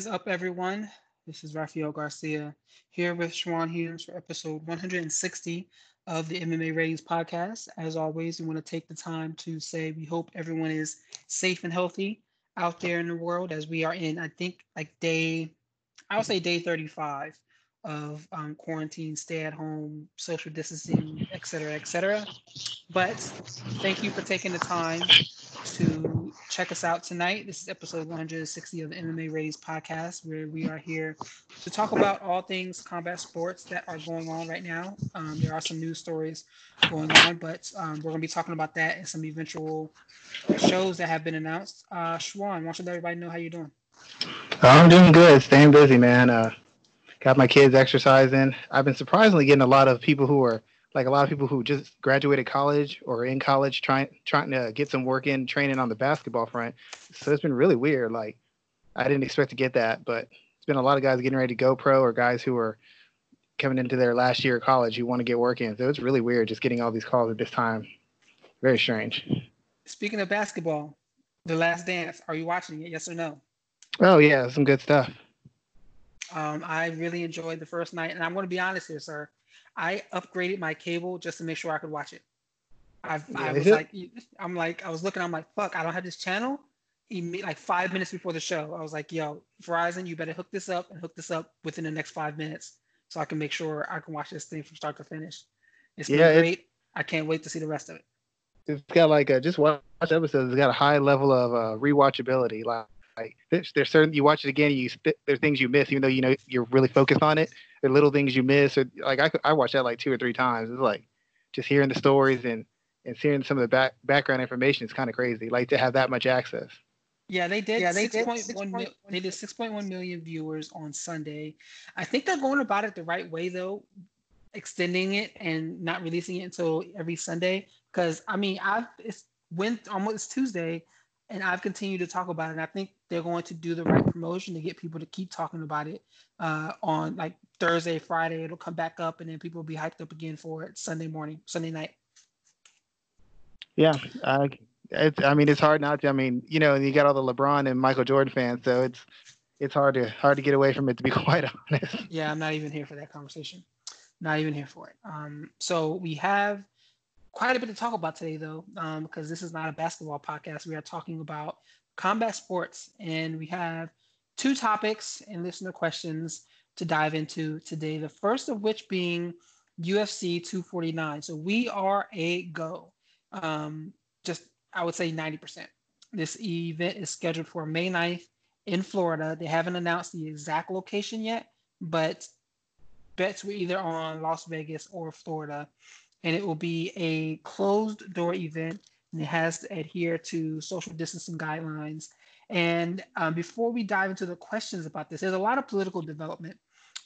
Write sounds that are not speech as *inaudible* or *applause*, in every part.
Is up, everyone? This is Rafael Garcia here with Shawan Humes for episode 160 of the MMA Ratings Podcast. As always, we want to take the time to say we hope everyone is safe and healthy out there in the world as we are in, I think, like day, I would say day 35 of um, quarantine, stay at home, social distancing, et cetera, et cetera. But thank you for taking the time to check us out tonight. This is episode 160 of the MMA Ratings podcast, where we are here to talk about all things combat sports that are going on right now. Um, there are some news stories going on, but um, we're going to be talking about that and some eventual shows that have been announced. Uh, Schwan, why don't let everybody know how you're doing? I'm doing good, staying busy, man. Uh, got my kids exercising. I've been surprisingly getting a lot of people who are like a lot of people who just graduated college or in college trying trying to get some work in training on the basketball front. So it's been really weird. Like I didn't expect to get that, but it's been a lot of guys getting ready to go pro or guys who are coming into their last year of college who want to get work in. So it's really weird just getting all these calls at this time. Very strange. Speaking of basketball, The Last Dance, are you watching it? Yes or no? Oh yeah, some good stuff. Um, I really enjoyed the first night, and I'm going to be honest here, sir. I upgraded my cable just to make sure I could watch it. I've, yeah, I was it? like, I'm like, I was looking, I'm like, fuck, I don't have this channel. Like five minutes before the show, I was like, yo, Verizon, you better hook this up and hook this up within the next five minutes so I can make sure I can watch this thing from start to finish. It's been yeah, great. I can't wait to see the rest of it. It's got like a just watch episodes. It's got a high level of uh, rewatchability. Like like there's, there's certain you watch it again, you there's things you miss, even though you know you're really focused on it. There are little things you miss, or like I I watched that like two or three times. It's like just hearing the stories and and seeing some of the back background information is kind of crazy. Like to have that much access. Yeah, they did. Yeah, they 6. did. 6. 1 mil- they did 6.1 million viewers on Sunday. I think they're going about it the right way though, extending it and not releasing it until every Sunday. Because I mean, I've it's went almost Tuesday and I've continued to talk about it. And I think they're going to do the right promotion to get people to keep talking about it uh, on like Thursday, Friday. It'll come back up, and then people will be hyped up again for it Sunday morning, Sunday night. Yeah, uh, it's. I mean, it's hard not to. I mean, you know, you got all the LeBron and Michael Jordan fans, so it's it's hard to hard to get away from it. To be *laughs* quite honest. Yeah, I'm not even here for that conversation. Not even here for it. Um, so we have quite a bit to talk about today, though, um, because this is not a basketball podcast. We are talking about combat sports, and we have two topics and listener questions to dive into today. The first of which being UFC 249. So we are a go. Um, just I would say 90%. This event is scheduled for May 9th in Florida. They haven't announced the exact location yet, but bets were either on Las Vegas or Florida and it will be a closed door event and it has to adhere to social distancing guidelines. And um, before we dive into the questions about this, there's a lot of political development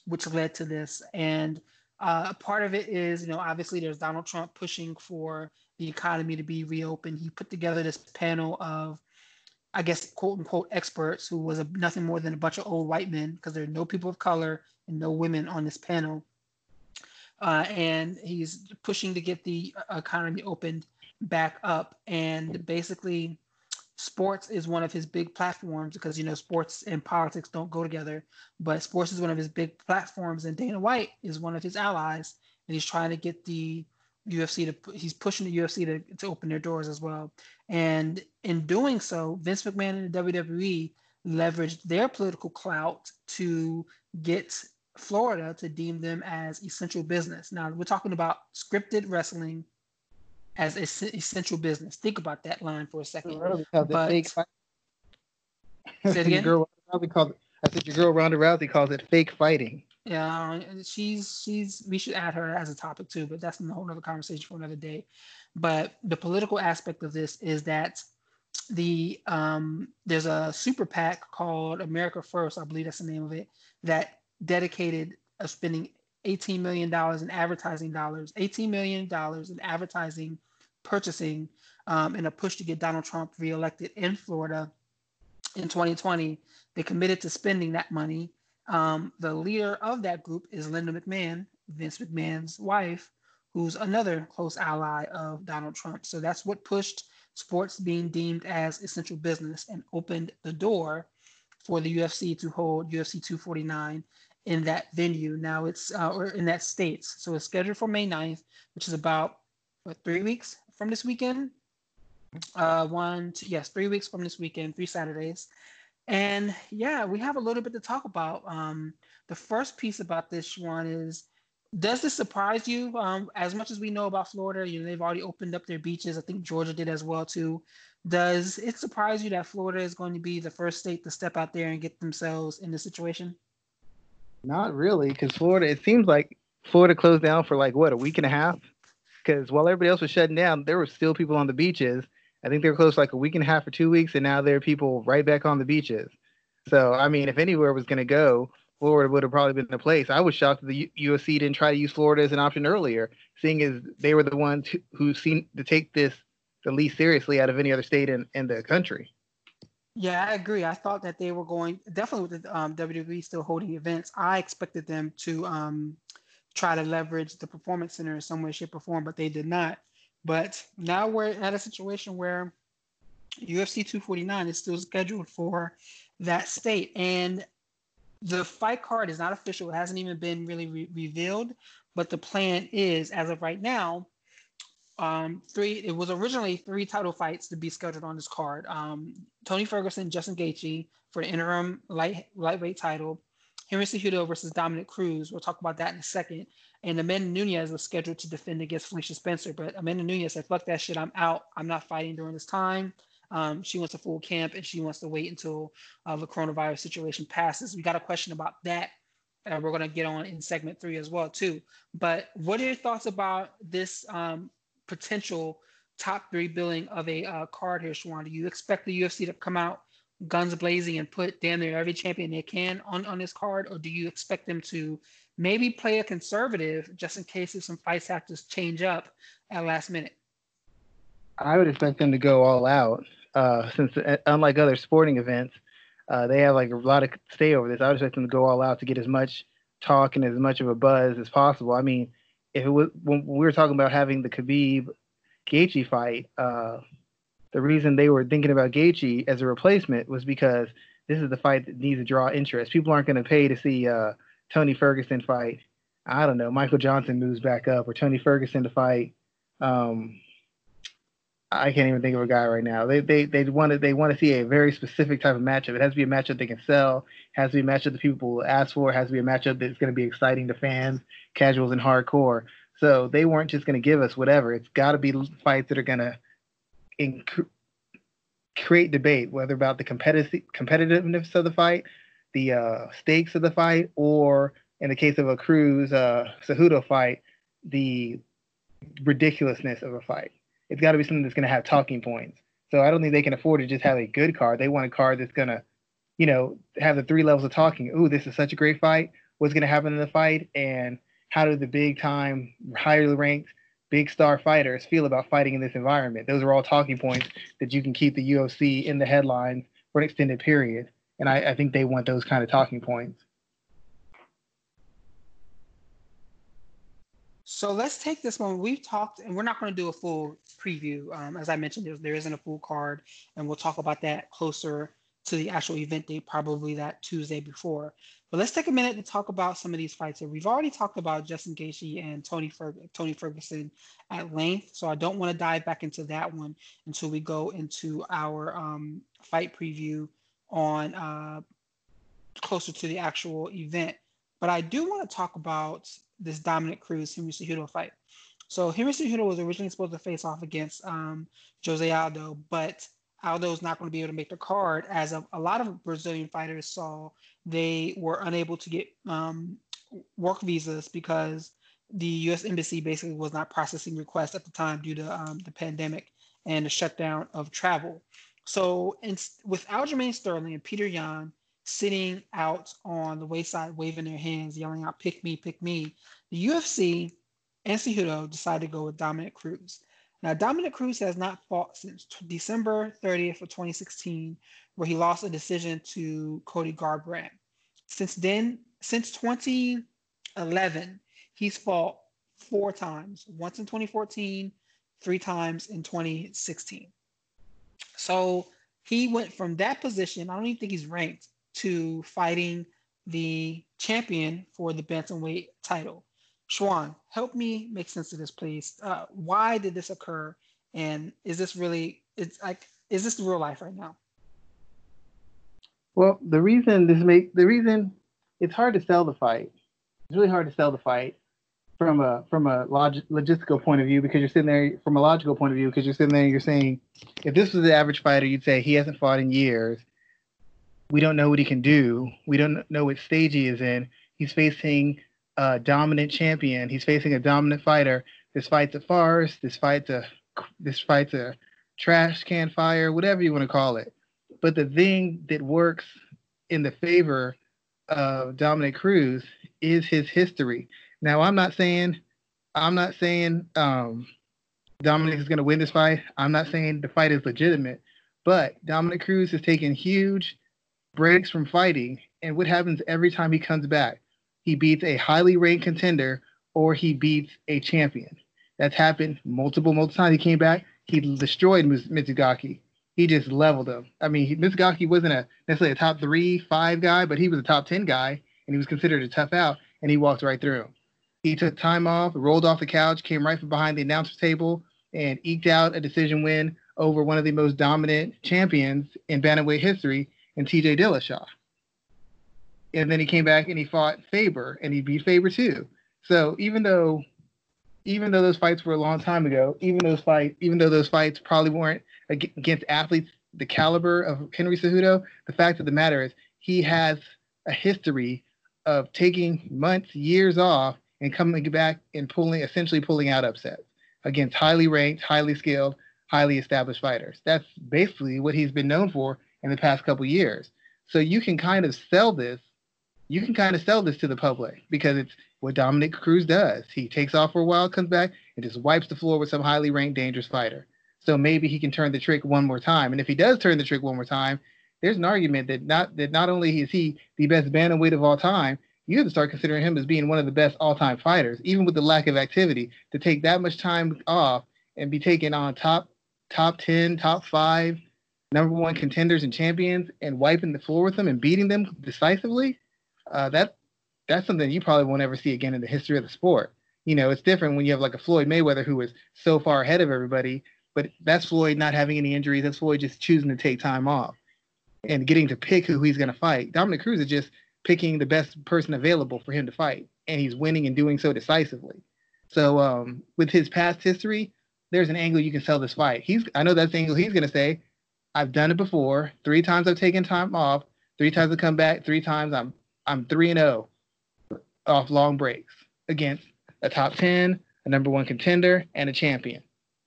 which led to this. And uh, part of it is, you know, obviously there's Donald Trump pushing for the economy to be reopened. He put together this panel of, I guess, quote unquote experts who was a, nothing more than a bunch of old white men because there are no people of color and no women on this panel uh, and he's pushing to get the uh, economy opened back up. And basically, sports is one of his big platforms because you know sports and politics don't go together. But sports is one of his big platforms, and Dana White is one of his allies, and he's trying to get the UFC to he's pushing the UFC to, to open their doors as well. And in doing so, Vince McMahon and the WWE leveraged their political clout to get Florida to deem them as essential business. Now we're talking about scripted wrestling as a essential business. Think about that line for a second. But, fake fight. Say it again. girl called it, I said your girl Ronda Rousey calls it fake fighting. Yeah, she's she's. We should add her as a topic too, but that's a whole other conversation for another day. But the political aspect of this is that the um, there's a super PAC called America First, I believe that's the name of it, that dedicated of spending $18 million in advertising dollars, $18 million in advertising purchasing um, in a push to get Donald Trump reelected in Florida in 2020. They committed to spending that money. Um, the leader of that group is Linda McMahon, Vince McMahon's wife, who's another close ally of Donald Trump. So that's what pushed sports being deemed as essential business and opened the door for the UFC to hold UFC 249 in that venue. Now it's uh, or in that states. So it's scheduled for May 9th, which is about what, three weeks from this weekend. Uh, one, two, yes, three weeks from this weekend, three Saturdays. And yeah, we have a little bit to talk about. Um, the first piece about this one is does this surprise you? Um, as much as we know about Florida, you know, they've already opened up their beaches. I think Georgia did as well too. Does it surprise you that Florida is going to be the first state to step out there and get themselves in this situation? Not really, because Florida. It seems like Florida closed down for like what a week and a half. Because while everybody else was shutting down, there were still people on the beaches. I think they were closed like a week and a half or two weeks, and now there are people right back on the beaches. So I mean, if anywhere was going to go, Florida would have probably been the place. I was shocked that the UFC didn't try to use Florida as an option earlier, seeing as they were the ones who, who seemed to take this the least seriously out of any other state in, in the country. Yeah, I agree. I thought that they were going definitely with the um, WWE still holding events. I expected them to um, try to leverage the performance center in some way, shape, or form, but they did not. But now we're at a situation where UFC 249 is still scheduled for that state, and the fight card is not official. It hasn't even been really re- revealed, but the plan is, as of right now, um, three. It was originally three title fights to be scheduled on this card. Um, Tony Ferguson, Justin Gaethje for the interim light lightweight title. Henry Cejudo versus Dominick Cruz. We'll talk about that in a second. And Amanda Nunes was scheduled to defend against Felicia Spencer, but Amanda Nunes said, "Fuck that shit. I'm out. I'm not fighting during this time." Um, she wants a full camp and she wants to wait until uh, the coronavirus situation passes. We got a question about that. Uh, we're going to get on in segment three as well too. But what are your thoughts about this um, potential top three billing of a uh, card here, Shawan? Do you expect the UFC to come out guns blazing and put damn near every champion they can on, on this card, or do you expect them to maybe play a conservative just in case if some fights have to change up at last minute? I would expect them to go all out, uh, since uh, unlike other sporting events, uh, they have like a lot of stay over this. I would expect them to go all out to get as much talk and as much of a buzz as possible. I mean, if it was when we were talking about having the Khabib Gaethje fight, uh, the reason they were thinking about Gaethje as a replacement was because this is the fight that needs to draw interest. People aren't going to pay to see uh, Tony Ferguson fight. I don't know, Michael Johnson moves back up, or Tony Ferguson to fight. Um, I can't even think of a guy right now. They they they want to they want to see a very specific type of matchup. It has to be a matchup they can sell. It has to be a matchup that people will ask for. It has to be a matchup that's going to be exciting to fans, casuals, and hardcore. So they weren't just going to give us whatever. It's got to be fights that are going to inc- create debate, whether about the competitive competitiveness of the fight, the uh, stakes of the fight, or in the case of a Cruz uh, Cejudo fight, the ridiculousness of a fight it's got to be something that's going to have talking points. So I don't think they can afford to just have a good card. They want a card that's going to, you know, have the three levels of talking. Ooh, this is such a great fight. What's going to happen in the fight? And how do the big time, highly ranked, big star fighters feel about fighting in this environment? Those are all talking points that you can keep the UFC in the headlines for an extended period. And I, I think they want those kind of talking points. So let's take this one. We've talked, and we're not going to do a full preview. Um, as I mentioned, there, there isn't a full card, and we'll talk about that closer to the actual event date, probably that Tuesday before. But let's take a minute to talk about some of these fights here. We've already talked about Justin Gaethje and Tony Fer- Tony Ferguson at length, so I don't want to dive back into that one until we go into our um, fight preview on uh, closer to the actual event. But I do want to talk about this Dominick Cruz Henry Cejudo fight. So Henry Cejudo was originally supposed to face off against um, Jose Aldo, but Aldo's not going to be able to make the card. As a, a lot of Brazilian fighters saw, they were unable to get um, work visas because the U.S. embassy basically was not processing requests at the time due to um, the pandemic and the shutdown of travel. So, with Aljamain Sterling and Petr Yan, sitting out on the wayside waving their hands, yelling out, pick me, pick me. The UFC and Cejudo decided to go with Dominick Cruz. Now, Dominick Cruz has not fought since t- December 30th of 2016, where he lost a decision to Cody Garbrandt. Since then, since 2011, he's fought four times, once in 2014, three times in 2016. So he went from that position, I don't even think he's ranked, to fighting the champion for the bantamweight title. Schwan, help me make sense of this, please. Uh, why did this occur, and is this really? It's like, is this the real life right now? Well, the reason this make the reason it's hard to sell the fight. It's really hard to sell the fight from a from a log, logistical point of view because you're sitting there from a logical point of view because you're sitting there and you're saying if this was the average fighter you'd say he hasn't fought in years we don't know what he can do. We don't know what stage he is in. He's facing a dominant champion. He's facing a dominant fighter. This fight's a farce. This fight's a this fight's a trash can fire whatever you want to call it. But the thing that works in the favor of Dominick Cruz is his history. Now, I'm not saying I'm not saying um, Dominick is going to win this fight. I'm not saying the fight is legitimate, but Dominick Cruz has taken huge breaks from fighting, and what happens every time he comes back? He beats a highly ranked contender or he beats a champion. That's happened multiple, multiple times. He came back, he destroyed Mizugaki. He just leveled him. I mean, Mizugaki wasn't a necessarily a top three, five guy, but he was a top ten guy, and he was considered a tough out, and he walked right through him. He took time off, rolled off the couch, came right from behind the announcer's table, and eked out a decision win over one of the most dominant champions in bantamweight history, in T.J. Dillashaw. And then he came back and he fought Faber, and he beat Faber too. So even though, even though those fights were a long time ago, even those fight, even though those fights probably weren't against athletes the caliber of Henry Cejudo, the fact of the matter is he has a history of taking months, years off and coming back and pulling, essentially pulling out upsets against highly ranked, highly skilled, highly established fighters. That's basically what he's been known for in the past couple years. So you can kind of sell this. You can kind of sell this to the public because it's what Dominick Cruz does. He takes off for a while, comes back, and just wipes the floor with some highly ranked, dangerous fighter. So maybe he can turn the trick one more time. And if he does turn the trick one more time, there's an argument that not that not only is he the best bantamweight of all time, you have to start considering him as being one of the best all-time fighters, even with the lack of activity. To take that much time off and be taken on top top ten, top five, number one contenders and champions, and wiping the floor with them and beating them decisively, uh, that that's something you probably won't ever see again in the history of the sport. You know, it's different when you have like a Floyd Mayweather who was so far ahead of everybody, but that's Floyd not having any injuries. That's Floyd just choosing to take time off and getting to pick who he's going to fight. Dominick Cruz is just picking the best person available for him to fight, and he's winning and doing so decisively. So um, with his past history, there's an angle you can sell this fight. He's I know that's the angle he's gonna say. I've done it before. Three times I've taken time off. Three times I come back. Three times I'm I'm three and zero oh off long breaks against a top ten, a number one contender, and a champion.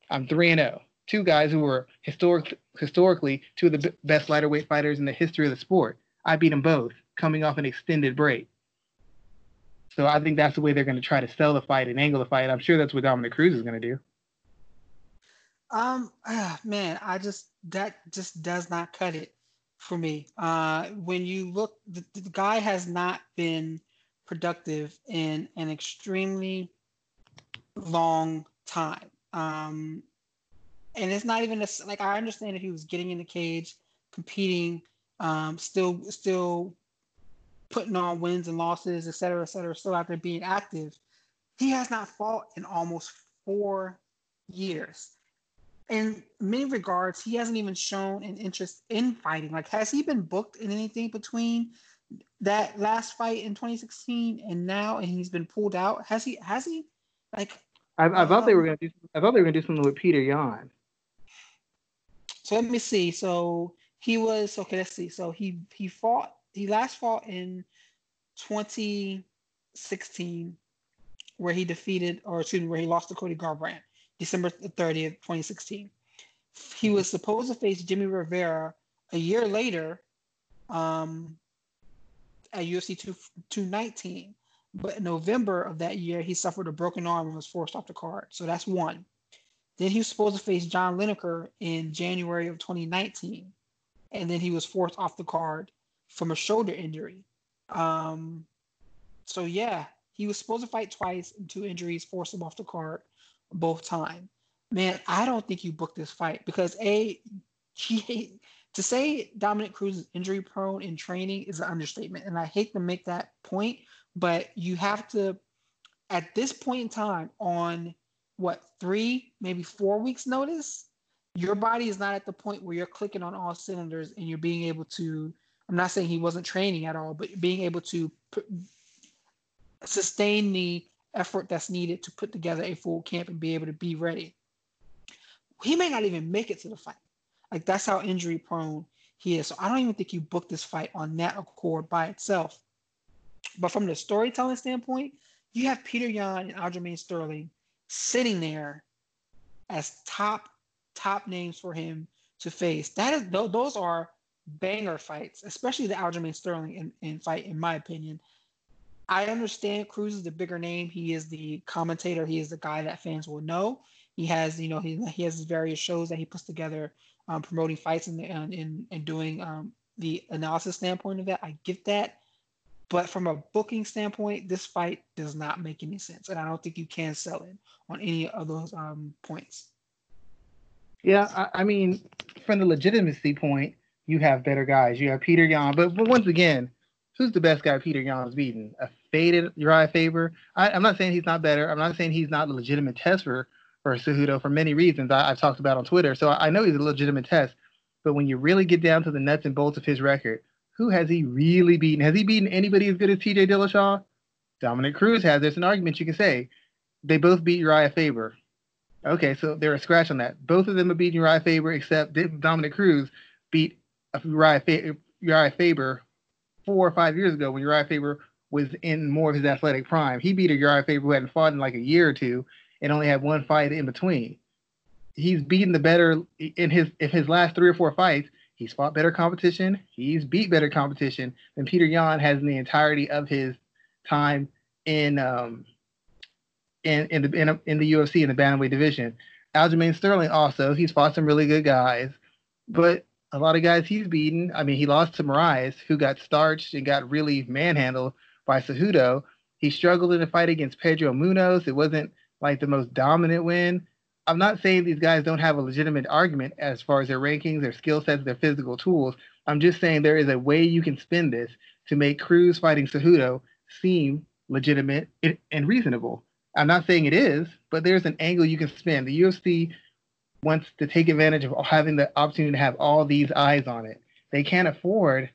I'm three and zero. Oh. Two guys who were historic, historically two of the best lighter weight fighters in the history of the sport. I beat them both coming off an extended break. So I think that's the way they're going to try to sell the fight and angle the fight. I'm sure that's what Dominick Cruz is going to do. Um, *sighs* man, I just that just does not cut it for me. Uh, when you look, the, the guy has not been productive in an extremely long time. Um, and it's not even a, like I understand if he was getting in the cage, competing, um, still still putting on wins and losses, et cetera, et cetera, still out there being active. He has not fought in almost four years. In many regards, he hasn't even shown an interest in fighting. Like, has he been booked in anything between that last fight in 2016 and now, and he's been pulled out? Has he? Has he? Like, I, I thought they um, were gonna do. I thought they were gonna do something with Petr Yan. So let me see. So he was okay. Let's see. So he he fought he last fought in 2016, where he defeated, or excuse me, where he lost to Cody Garbrandt, December 30th, 2016. He was supposed to face Jimmy Rivera a year later um, at UFC 2, 219. But in November of that year, he suffered a broken arm and was forced off the card. So that's one. Then he was supposed to face John Lineker in January of 2019. And then he was forced off the card from a shoulder injury. Um, so yeah, he was supposed to fight twice, and two injuries forced him off the card both time. Man, I don't think you booked this fight because a he to say Dominick Cruz is injury prone in training is an understatement. And I hate to make that point, but you have to, at this point in time, on what, three, maybe four weeks' notice, your body is not at the point where you're clicking on all cylinders and you're being able to. I'm not saying he wasn't training at all, but being able to sustain the effort that's needed to put together a full camp and be able to be ready. He may not even make it to the fight. Like that's how injury prone he is. So I don't even think you book this fight on that accord by itself. But from the storytelling standpoint, you have Petr Yan and Aljamain Sterling sitting there as top top names for him to face. That is those are banger fights, especially the Aljamain Sterling in, in fight, in my opinion. I understand Cruz is the bigger name. He is the commentator. He is the guy that fans will know. He has, you know, he, he has various shows that he puts together, um, promoting fights and and, and, doing um, the analysis standpoint of that. I get that, but from a booking standpoint, this fight does not make any sense, and I don't think you can sell it on any of those um, points. Yeah, I, I mean, from the legitimacy point, you have better guys. You have Petr Yan, but, but once again, who's the best guy Petr Yan's beaten? A faded Uriah Faber. I, am not saying he's not better. I'm not saying he's not a legitimate test for, for Cejudo for many reasons I, have talked about on Twitter. So I, I know he's a legitimate test. But when you really get down to the nuts and bolts of his record, who has he really beaten? Has he beaten anybody as good as TJ Dillashaw? Dominick Cruz has. There's an argument you can say. They both beat Uriah Faber. Okay, so they're a scratch on that. Both of them have beaten Uriah Faber, except Dominick Cruz beat Uriah, Uriah Faber four or five years ago when Uriah Faber was in more of his athletic prime. He beat a Uriah Faber who hadn't fought in like a year or two and only had one fight in between. He's beaten the better in his in his last three or four fights. He's fought better competition. He's beat better competition than Petr Yan has in the entirety of his time in um in in the in, in the UFC in the bantamweight division. Aljamain Sterling also he's fought some really good guys, but a lot of guys he's beaten. I mean, he lost to Moraes, who got starched and got really manhandled by Cejudo. He struggled in the fight against Pedro Munhoz. It wasn't like the most dominant win. I'm not saying these guys don't have a legitimate argument as far as their rankings, their skill sets, their physical tools. I'm just saying there is a way you can spin this to make Cruz fighting Cejudo seem legitimate and reasonable. I'm not saying it is, but there's an angle you can spin. The UFC wants to take advantage of having the opportunity to have all these eyes on it. They can't afford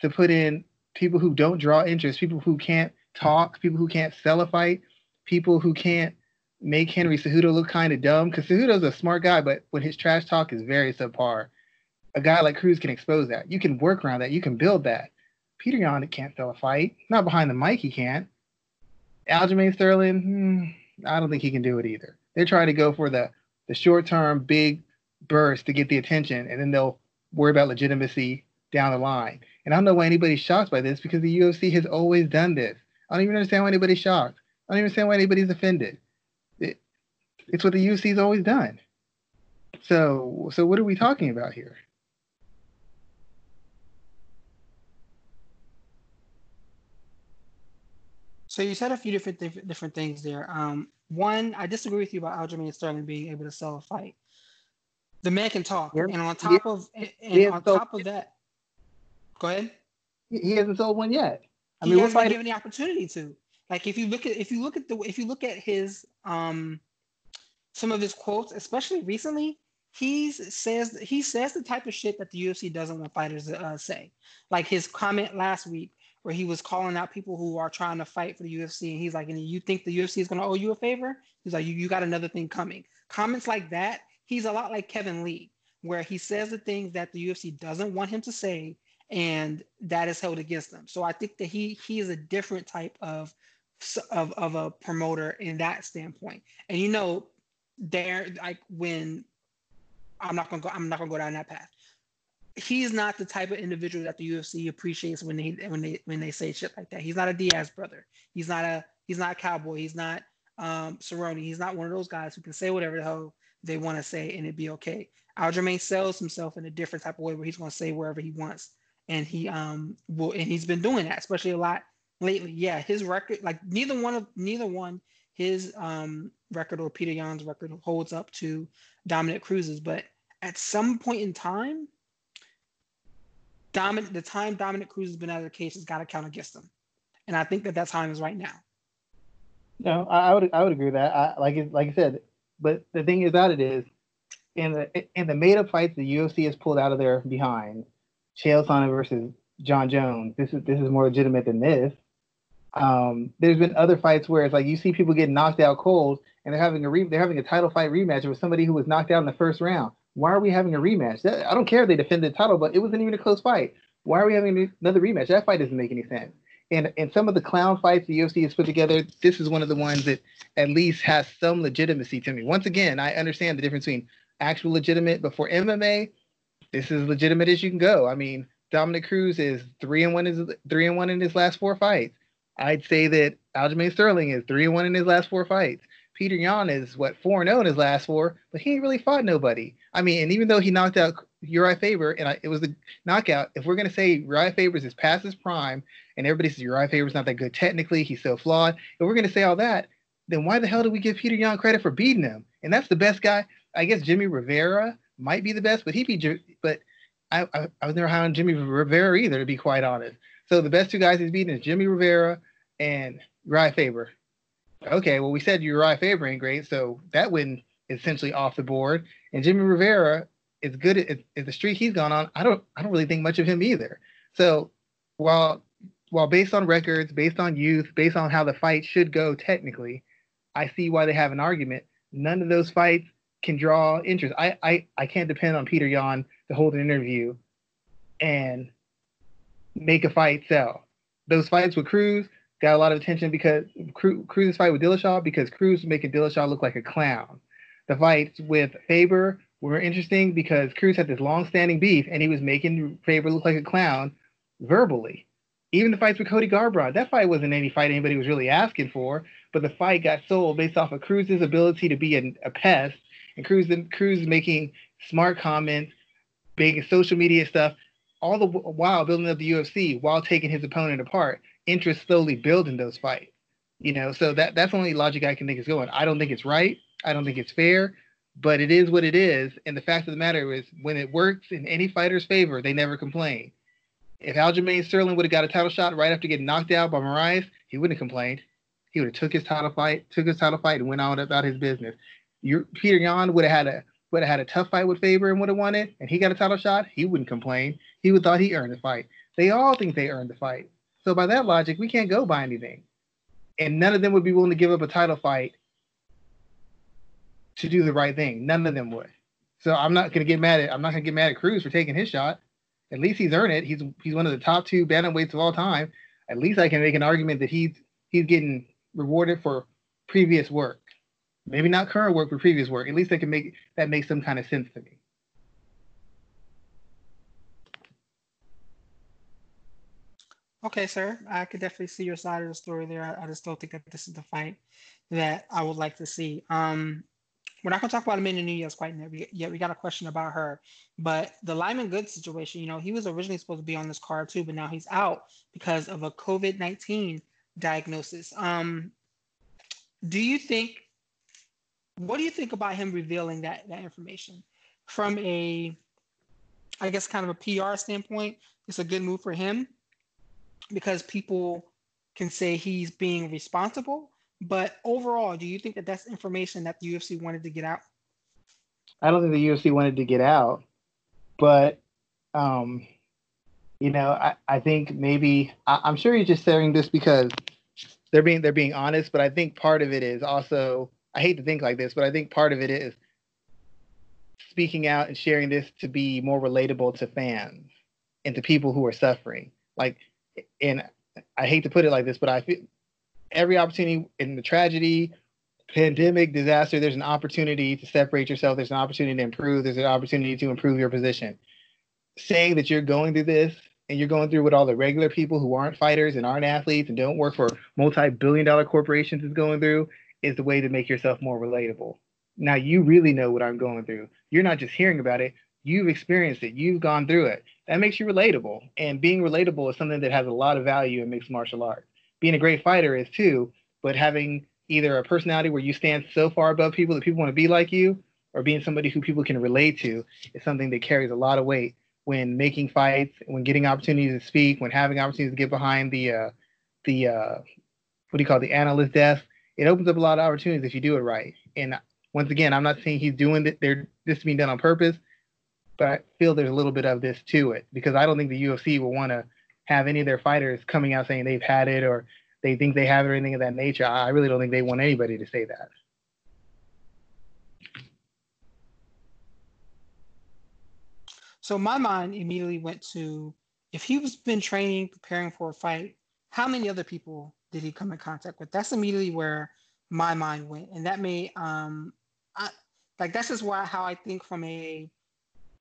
to put in people who don't draw interest, people who can't talk, people who can't sell a fight, people who can't make Henry Cejudo look kind of dumb. Because Cejudo's a smart guy, but when his trash talk is very subpar, a guy like Cruz can expose that. You can work around that. You can build that. Petr Yan can't sell a fight. Not behind the mic, he can't. Aljamain Sterling, hmm, I don't think he can do it either. They're trying to go for the the short term big burst to get the attention, and then they'll worry about legitimacy down the line. And I don't know why anybody's shocked by this because the UFC has always done this. I don't even understand why anybody's shocked. I don't even understand why anybody's offended. It, it's what the UFC's always done. So, so what are we talking about here? So you said a few different different things there. Um, one, I disagree with you about Aljamain Sterling being able to sell a fight. The man can talk, yeah. and on top yeah. of and on top of that, go ahead. He hasn't sold one yet. I he mean, hasn't been given the opportunity to. Like if you look at if you look at the if you look at his um some of his quotes, especially recently, he says he says the type of shit that the UFC doesn't want fighters to uh, say. Like his comment last week where he was calling out people who are trying to fight for the UFC, and he's like, "And you think the UFC is going to owe you a favor?" He's like, "You you got another thing coming." Comments like that. He's a lot like Kevin Lee, where he says the things that the UFC doesn't want him to say, and that is held against them. So I think that he he is a different type of of of a promoter in that standpoint. And you know, there like when I'm not gonna go, I'm not gonna go down that path he's not the type of individual that the UFC appreciates when they when they when they say shit like that. He's not a Diaz brother. He's not a he's not a cowboy. He's not um Cerrone. He's not one of those guys who can say whatever the hell they want to say and it'd be okay. Aljamain sells himself in a different type of way where he's going to say wherever he wants, and he um will and he's been doing that, especially a lot lately. Yeah, his record like neither one of neither one his um record or Petr Yan's record holds up to Dominick Cruz's, but at some point in time, The time Dominick Cruz has been out of the case has got to count against him, and I think that that time is right now. No, I, I would I would agree with that. I, like like I said, but the thing about it is, in the in the made up fights the UFC has pulled out of their behind, Chael Sonnen versus Jon Jones. This is this is more legitimate than this. Um, there's been other fights where it's like you see people getting knocked out cold, and they're having a re- they're having a title fight rematch with somebody who was knocked out in the first round. Why are we having a rematch? That, I don't care if they defended the title, but it wasn't even a close fight. Why are we having another rematch? That fight doesn't make any sense. And and some of the clown fights the UFC has put together, this is one of the ones that at least has some legitimacy to me. Once again, I understand the difference between actual legitimate, but for MMA, this is legitimate as you can go. I mean, Dominick Cruz is three and one is three and one in his last four fights. I'd say that Aljamain Sterling is three and one in his last four fights. Petr Yan is what four and zero oh in his last four, but he ain't really fought nobody. I mean, and even though he knocked out Uriah Faber, and I, it was the knockout. If we're gonna say Uriah Faber is past his prime, and everybody says Uriah Faber's not that good technically, he's so flawed. If we're gonna say all that, then why the hell do we give Petr Yan credit for beating him? And that's the best guy. I guess Jimmy Rivera might be the best, but he be But I, I, I was never high on Jimmy Rivera either, to be quite honest. So the best two guys he's beaten is Jimmy Rivera and Uriah Faber. Okay, well we said Uriah Faber ain't great, so that win is essentially off the board. And Jimmy Rivera is good at, the streak he's gone on. I don't I don't really think much of him either. So while while based on records, based on youth, based on how the fight should go technically, I see why they have an argument. None of those fights can draw interest. I I, I can't depend on Petr Yan to hold an interview and make a fight sell. Those fights with Cruz got a lot of attention because Cruz's fight with Dillashaw because Cruz was making Dillashaw look like a clown. The fights with Faber were interesting because Cruz had this long-standing beef and he was making Faber look like a clown verbally. Even the fights with Cody Garbrandt, that fight wasn't any fight anybody was really asking for, but the fight got sold based off of Cruz's ability to be a, a pest and Cruz Cruz making smart comments, big social media stuff, all the while building up the UFC while taking his opponent apart. Interest slowly building those fights. You know, so that that's the only logic I can think is going. I don't think it's right. I don't think it's fair, but it is what it is. And the fact of the matter is, when it works in any fighter's favor, they never complain. If Aljamain Sterling would have got a title shot right after getting knocked out by Moraes, he wouldn't have complained. He would have took his title fight, took his title fight, and went on about his business. Your, Petr Yan would have had a would have had a tough fight with Faber and would have won it, and he got a title shot, he wouldn't complain. He would thought he earned the fight. They all think they earned the fight. So by that logic, we can't go by anything. And none of them would be willing to give up a title fight to do the right thing. None of them would. So I'm not gonna get mad at I'm not gonna get mad at Cruz for taking his shot. At least he's earned it. He's he's one of the top two bantamweights of all time. At least I can make an argument that he's he's getting rewarded for previous work. Maybe not current work, but previous work. At least they can make that make some kind of sense to me. Okay, sir. I could definitely see your side of the story there. I, I just don't think that this is the fight that I would like to see. Um, we're not going to talk about Amanda Nunes quite yet. We got a question about her, but the Lyman Good situation. You know, he was originally supposed to be on this card too, but now he's out because of a COVID nineteen diagnosis. Um, do you think what do you think about him revealing that that information from a i guess kind of a pr standpoint it's a good move for him because people can say he's being responsible but overall do you think that that's information that the ufc wanted to get out i don't think the ufc wanted to get out but um you know i, I think maybe I, i'm sure he's just saying this because they're being they're being honest but i think part of it is also I hate to think like this, but I think part of it is speaking out and sharing this to be more relatable to fans and to people who are suffering. Like, and I hate to put it like this, but I feel every opportunity in the tragedy, pandemic, disaster, there's an opportunity to separate yourself. There's an opportunity to improve. There's an opportunity to improve your position. Saying that you're going through this and you're going through what all the regular people who aren't fighters and aren't athletes and don't work for multi-billion dollar corporations is going through is the way to make yourself more relatable. Now you really know what I'm going through. You're not just hearing about it, you've experienced it, you've gone through it. That makes you relatable. And being relatable is something that has a lot of value in mixed martial arts. Being a great fighter is too, but having either a personality where you stand so far above people that people want to be like you, or being somebody who people can relate to is something that carries a lot of weight when making fights, when getting opportunities to speak, when having opportunities to get behind the uh, the uh, what do you call it, the analyst desk. It opens up a lot of opportunities if you do it right. And once again, I'm not saying he's doing it. They're this being done on purpose, but I feel there's a little bit of this to it because I don't think the UFC will want to have any of their fighters coming out saying they've had it or they think they have it or anything of that nature. I really don't think they want anybody to say that. So my mind immediately went to if he was been training, preparing for a fight, how many other people did he come in contact with? That's immediately where my mind went, and that may um, I, like that's just why how I think from a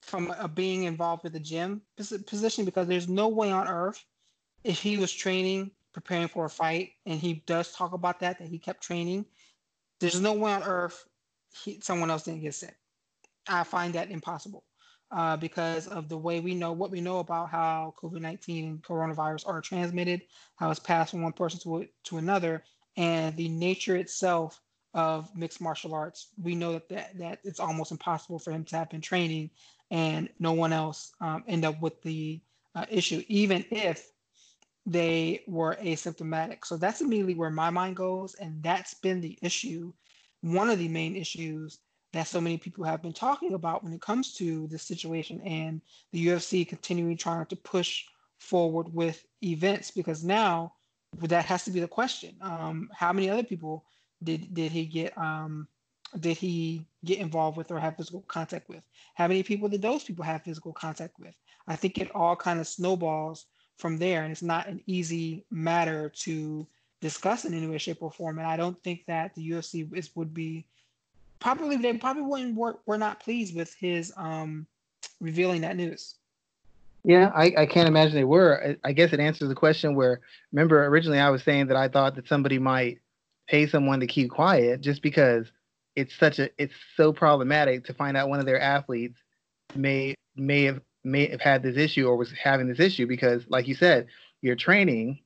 from a being involved with the gym position because there's no way on earth if he was training preparing for a fight and he does talk about that that he kept training there's no way on earth he, someone else didn't get sick i find that impossible uh, because of the way we know what we know about how COVID 19 and coronavirus are transmitted, how it's passed from one person to, to another, and the nature itself of mixed martial arts. We know that, that, that it's almost impossible for him to have been training and no one else um, end up with the uh, issue, even if they were asymptomatic. So that's immediately where my mind goes. And that's been the issue, one of the main issues that so many people have been talking about when it comes to this situation and the UFC continuing trying to push forward with events because now that has to be the question. Um, how many other people did did he get um, did he get involved with or have physical contact with? How many people did those people have physical contact with? I think it all kind of snowballs from there, and it's not an easy matter to discuss in any way, shape, or form. And I don't think that the UFC is would be probably they probably wouldn't were, were not pleased with his um, revealing that news. Yeah, I, I can't imagine they were. I, I guess it answers the question where remember originally I was saying that I thought that somebody might pay someone to keep quiet just because it's such a it's so problematic to find out one of their athletes may may have may have had this issue or was having this issue because like you said you're training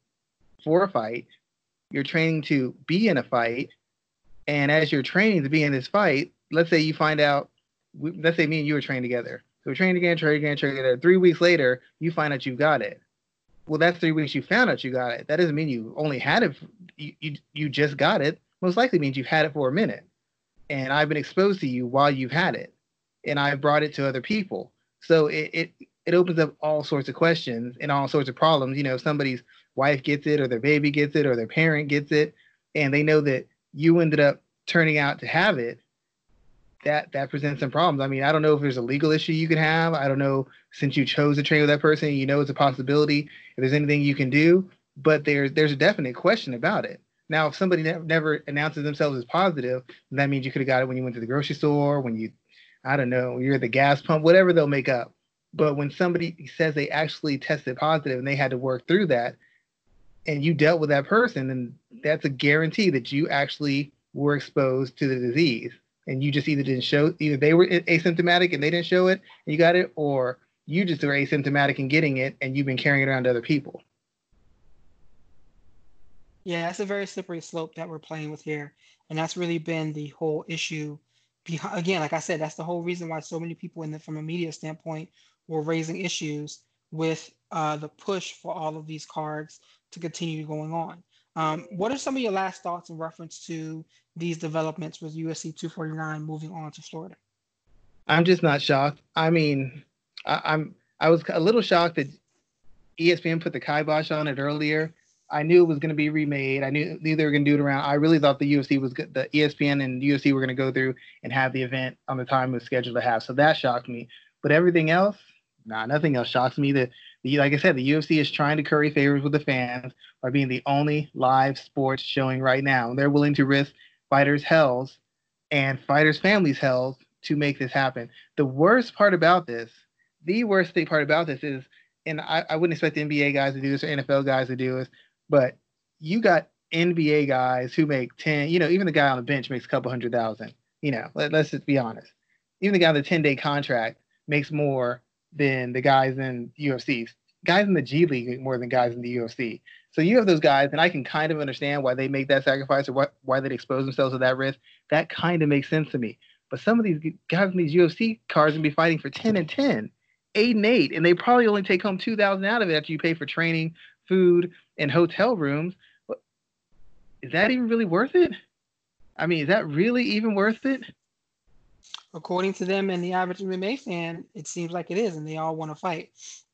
for a fight you're training to be in a fight and as you're training to be in this fight, let's say you find out, let's say me and you were trained together. So we're training again, training again, training together. Three weeks later, you find out you've got it. Well, that's three weeks you found out you got it. That doesn't mean you only had it. You, you, you just got it. Most likely means you've had it for a minute. And I've been exposed to you while you've had it. And I've brought it to other people. So it, it, it opens up all sorts of questions and all sorts of problems. You know, if somebody's wife gets it or their baby gets it or their parent gets it, and they know that you ended up turning out to have it, that that presents some problems. I mean, I don't know if there's a legal issue you could have. I don't know since you chose to train with that person, you know it's a possibility. If there's anything you can do, but there's there's a definite question about it. Now, if somebody ne- never announces themselves as positive, that means you could have got it when you went to the grocery store, when you, I don't know, you're at the gas pump, whatever they'll make up. But when somebody says they actually tested positive and they had to work through that, and you dealt with that person, then that's a guarantee that you actually were exposed to the disease. And you just either didn't show, either they were asymptomatic and they didn't show it and you got it, or you just were asymptomatic and getting it and you've been carrying it around to other people. Yeah, that's a very slippery slope that we're playing with here. And that's really been the whole issue. Behind, again, like I said, that's the whole reason why so many people in the, from a media standpoint were raising issues with uh, the push for all of these cards to continue going on. Um, what are some of your last thoughts in reference to these developments with UFC 249 moving on to Florida? I'm just not shocked. I mean, I, I'm I was a little shocked that ESPN put the kibosh on it earlier. I knew it was going to be remade. I knew, they were going to do it around. I really thought the UFC was good. The ESPN and UFC were going to go through and have the event on the time it was scheduled to have. So that shocked me. But everything else, nah, nothing else shocks me. That the, like I said, the UFC is trying to curry favors with the fans by being the only live sports showing right now. They're willing to risk fighters' hells and fighters' families' hells to make this happen. The worst part about this, the worst thing part about this is, and I, I wouldn't expect the NBA guys to do this or NFL guys to do this, but you got NBA guys who make 10, you know, even the guy on the bench makes a couple hundred thousand. You know, let, us just be honest. Even the guy on the 10 day contract makes more than the guys in UFC. Guys in the G League make more than guys in the UFC. So you have those guys, and I can kind of understand why they make that sacrifice or what, why they'd expose themselves to that risk. That kind of makes sense to me. But some of these guys in these UFC cards can be fighting for 10 and 10. eight and eight, and they probably only take home two thousand out of it after you pay for training, food, and hotel rooms. Is that even really worth it? I mean, is that really even worth it? According to them and the average MMA fan, it seems like it is, and they all want to fight.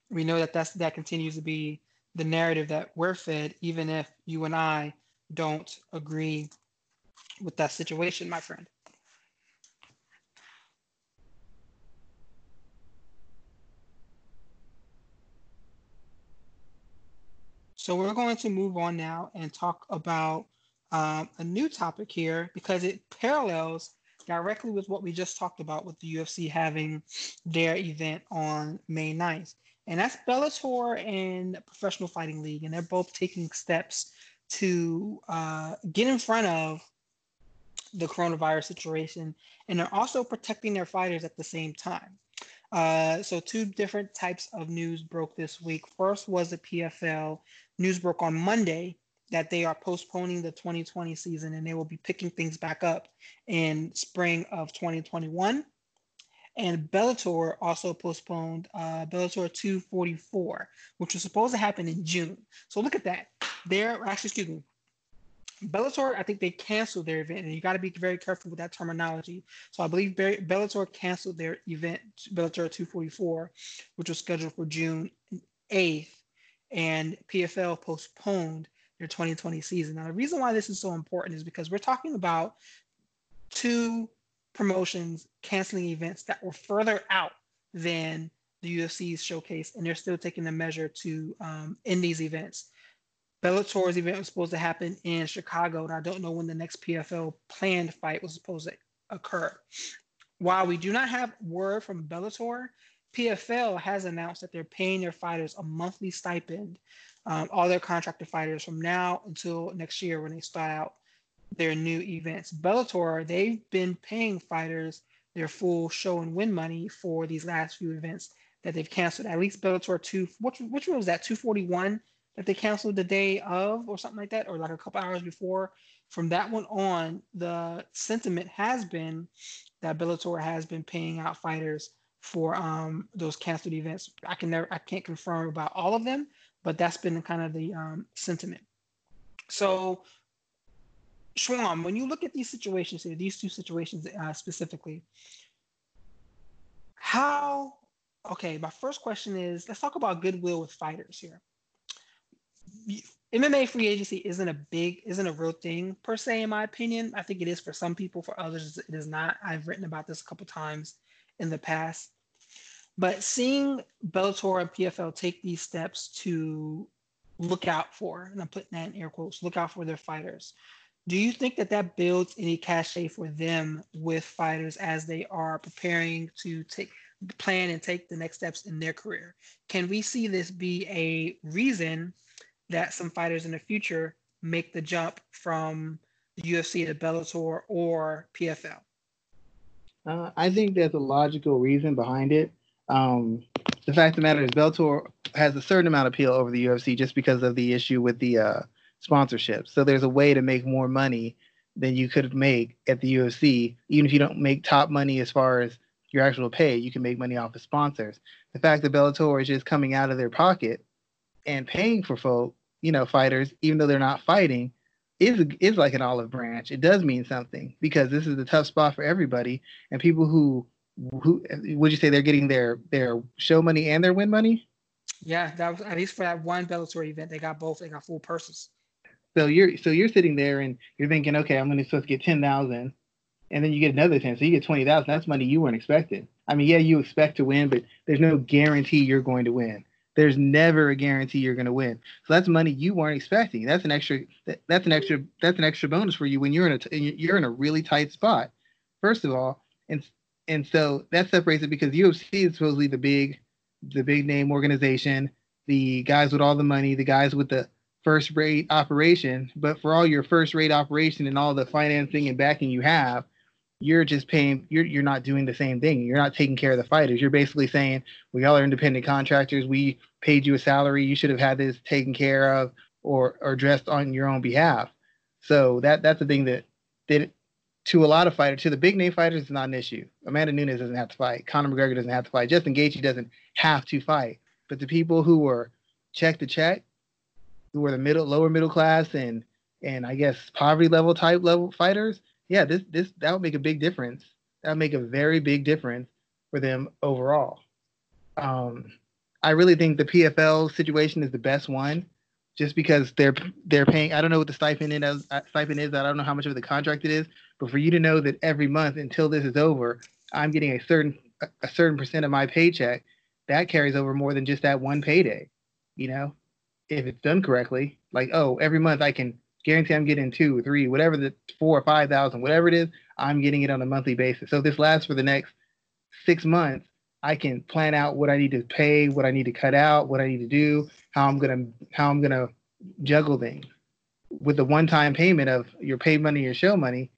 We know that that's that continues to be the narrative that we're fed, even if you and I don't agree with that situation, my friend. So we're going to move on now and talk about um, a new topic here because it parallels directly with what we just talked about with the UFC having their event on May 9th. And that's Bellator and Professional Fighting League. And they're both taking steps to uh, get in front of the coronavirus situation. And they're also protecting their fighters at the same time. Uh, so, two different types of news broke this week. First was the PFL news broke on Monday that they are postponing the 2020 season and they will be picking things back up in spring of 2021. And Bellator also postponed uh, Bellator 244, which was supposed to happen in June. So look at that. They're actually, excuse me, Bellator, I think they canceled their event, and you got to be very careful with that terminology. So I believe Bellator canceled their event, Bellator 244, which was scheduled for June 8th, and PFL postponed their 2020 season. Now, the reason why this is so important is because we're talking about two promotions canceling events that were further out than the UFC's showcase, and they're still taking the measure to um, end these events. Bellator's event was supposed to happen in Chicago, and I don't know when the next PFL planned fight was supposed to occur. While we do not have word from Bellator, PFL has announced that they're paying their fighters a monthly stipend, um, all their contracted fighters from now until next year when they start out their new events. Bellator, they've been paying fighters their full show and win money for these last few events that they've canceled. At least Bellator 2, which, which one was that? 241 that they canceled the day of or something like that, or like a couple hours before. From that one on, the sentiment has been that Bellator has been paying out fighters for um, those canceled events. I can never, I can't confirm about all of them, but that's been kind of the um, sentiment. So, Schwam, when you look at these situations here, these two situations uh, specifically, how? Okay, my first question is: Let's talk about goodwill with fighters here. MMA free agency isn't a big, isn't a real thing per se, in my opinion. I think it is for some people, for others, it is not. I've written about this a couple times in the past. But seeing Bellator and PFL take these steps to look out for, and I'm putting that in air quotes, look out for their fighters. Do you think that that builds any cachet for them with fighters as they are preparing to take plan and take the next steps in their career? Can we see this be a reason that some fighters in the future make the jump from the UFC to Bellator or PFL? Uh, I think there's a logical reason behind it. Um, the fact of the matter is, Bellator has a certain amount of appeal over the UFC just because of the issue with the uh, sponsorship. So there's a way to make more money than you could make at the UFC, even if you don't make top money as far as your actual pay. You can make money off of sponsors. The fact that Bellator is just coming out of their pocket and paying for folk, you know, fighters, even though they're not fighting, is is like an olive branch. It does mean something because this is a tough spot for everybody, and people who who would you say they're getting their their show money and their win money? Yeah, that was at least for that one Bellator event. They got both. They got full purses. So you're so you're sitting there and you're thinking, okay, I'm going to supposed to get ten thousand, and then you get another ten, so you get twenty thousand. That's money you weren't expecting. I mean, yeah, you expect to win, but there's no guarantee you're going to win. There's never a guarantee you're going to win. So that's money you weren't expecting. That's an extra. That's an extra. That's an extra bonus for you when you're in a you're in a really tight spot. First of all, and and so that separates it because UFC is supposedly the big, the big name organization, the guys with all the money, the guys with the first rate operation. But for all your first rate operation and all the financing and backing you have, you're just paying. You're you're not doing the same thing. You're not taking care of the fighters. You're basically saying, we all are independent contractors. We paid you a salary. You should have had this taken care of or or addressed on your own behalf. So that that's the thing that that to a lot of fighters, to the big name fighters, it's not an issue. Amanda Nunes doesn't have to fight. Conor McGregor doesn't have to fight. Justin Gaethje doesn't have to fight. But the people who are check to check, who are the middle, lower middle class, and and I guess poverty level type level fighters, yeah, this this that would make a big difference. That would make a very big difference for them overall. Um, I really think the PFL situation is the best one just because they're they're paying. I don't know what the stipend is. Uh, stipend is. I don't know how much of the contract it is. But for you to know that every month until this is over, I'm getting a certain a certain percent of my paycheck, that carries over more than just that one payday. You know, if it's done correctly, like oh, every month I can guarantee I'm getting two, three, whatever the four or five thousand, whatever it is, I'm getting it on a monthly basis. So this lasts for the next six months, I can plan out what I need to pay, what I need to cut out, what I need to do, how I'm gonna how I'm gonna juggle things. With the one-time payment of your pay money, your show money,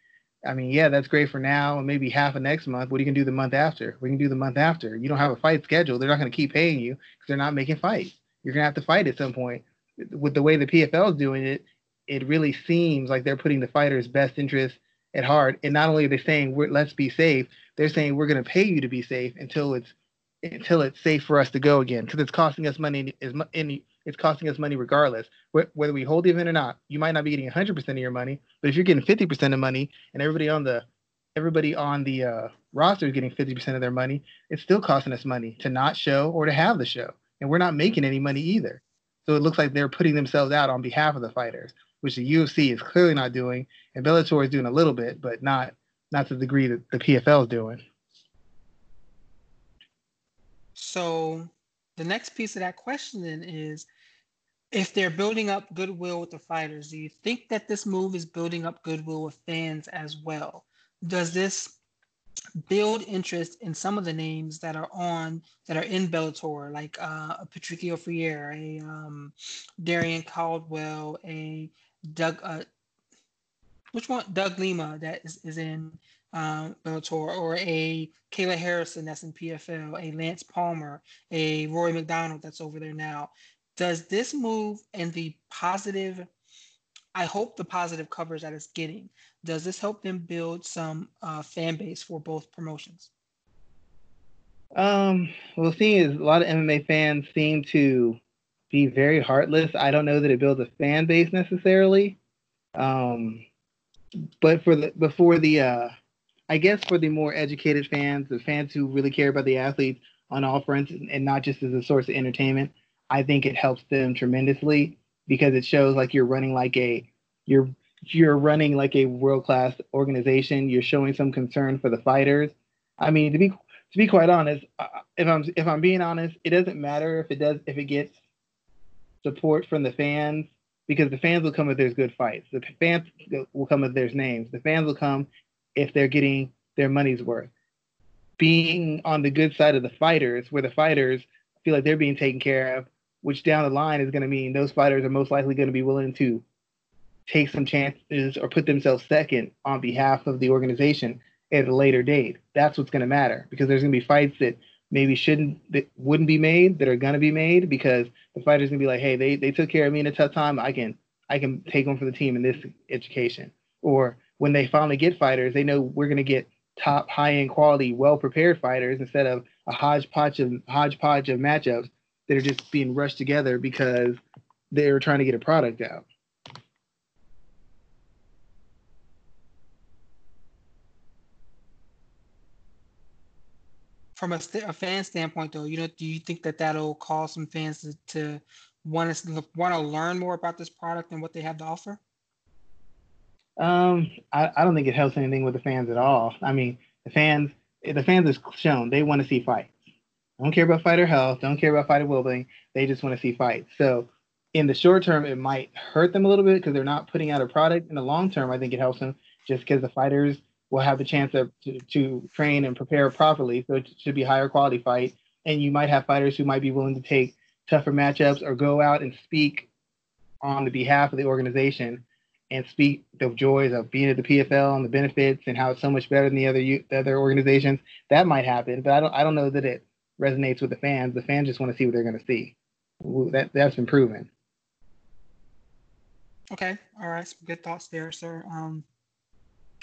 I mean, yeah, that's great for now and maybe half of next month. What are you gonna do the month after? We can do the month after. You don't have a fight schedule. They're not gonna keep paying you because they're not making fights. You're gonna have to fight at some point. With the way the PFL is doing it, it really seems like they're putting the fighters' best interest at heart. And not only are they saying we're, let's be safe, they're saying we're going to pay you to be safe until it's until it's safe for us to go again because it's costing us money is it's costing us money regardless. Whether we hold the event or not you might not be getting 100% of your money but if you're getting 50% of money and everybody on the everybody on the uh, roster is getting 50% of their money it's still costing us money to not show or to have the show. And we're not making any money either. So it looks like they're putting themselves out on behalf of the fighters which the UFC is clearly not doing and Bellator is doing a little bit but not not to the degree that the PFL is doing. So the next piece of that question then is if they're building up goodwill with the fighters, do you think that this move is building up goodwill with fans as well? Does this build interest in some of the names that are on that are in Bellator, like uh, a Patricio Freire, a um, Darrion Caldwell, a Doug, uh, which one? Doug Lima that is, is in um, Bellator, or a Kayla Harrison that's in PFL, a Lance Palmer, a Rory MacDonald that's over there now. Does this move and the positive, I hope the positive covers that it's getting, does this help them build some uh, fan base for both promotions? Um, well, seeing is a lot of MMA fans seem to be very heartless. I don't know that it builds a fan base necessarily. Um, but for the before the uh, I guess for the more educated fans, the fans who really care about the athletes on all fronts and not just as a source of entertainment, I think it helps them tremendously because it shows like you're running like a you're you're running like a world class organization. You're showing some concern for the fighters. I mean, to be to be quite honest, if I'm if I'm being honest, it doesn't matter if it does if it gets support from the fans because the fans will come if there's good fights. The fans will come if there's names. The fans will come if they're getting their money's worth. Being on the good side of the fighters, where the fighters feel like they're being taken care of, which down the line is going to mean those fighters are most likely going to be willing to take some chances or put themselves second on behalf of the organization at a later date. That's what's going to matter because there's going to be fights that maybe shouldn't that wouldn't be made that are going to be made because the fighter's going to be like, hey, they they took care of me in a tough time. I can I can take them for the team in this education. Or when they finally get fighters, they know we're going to get top, high end quality, well prepared fighters instead of a hodgepodge of hodgepodge of matchups that are just being rushed together because they're trying to get a product out. From a, st- a, fan standpoint, though, you know, do you think that that'll cause some fans to, to want to want to learn more about this product and what they have to offer? Um, I, I don't think it helps anything with the fans at all. I mean, the fans, the fans is shown they want to see Don't care about fighter health. Don't care about fighter well-being. They just want to see fights. So, in the short term, it might hurt them a little bit because they're not putting out a product. In the long term, I think it helps them just because the fighters will have the chance to, to, to train and prepare properly. So it should be higher quality fight. And you might have fighters who might be willing to take tougher matchups or go out and speak on the behalf of the organization and speak the joys of being at the PFL and the benefits and how it's so much better than the other the other organizations. That might happen, but I don't I don't know that it resonates with the fans. The fans just want to see what they're going to see. That that's been proven. Okay, all right, some good thoughts there, sir. Um,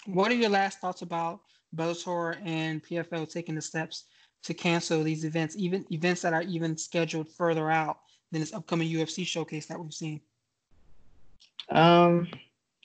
What are your last thoughts about Bellator and PFL taking the steps to cancel these events, even events that are even scheduled further out than this upcoming UFC showcase that we've seen? Um,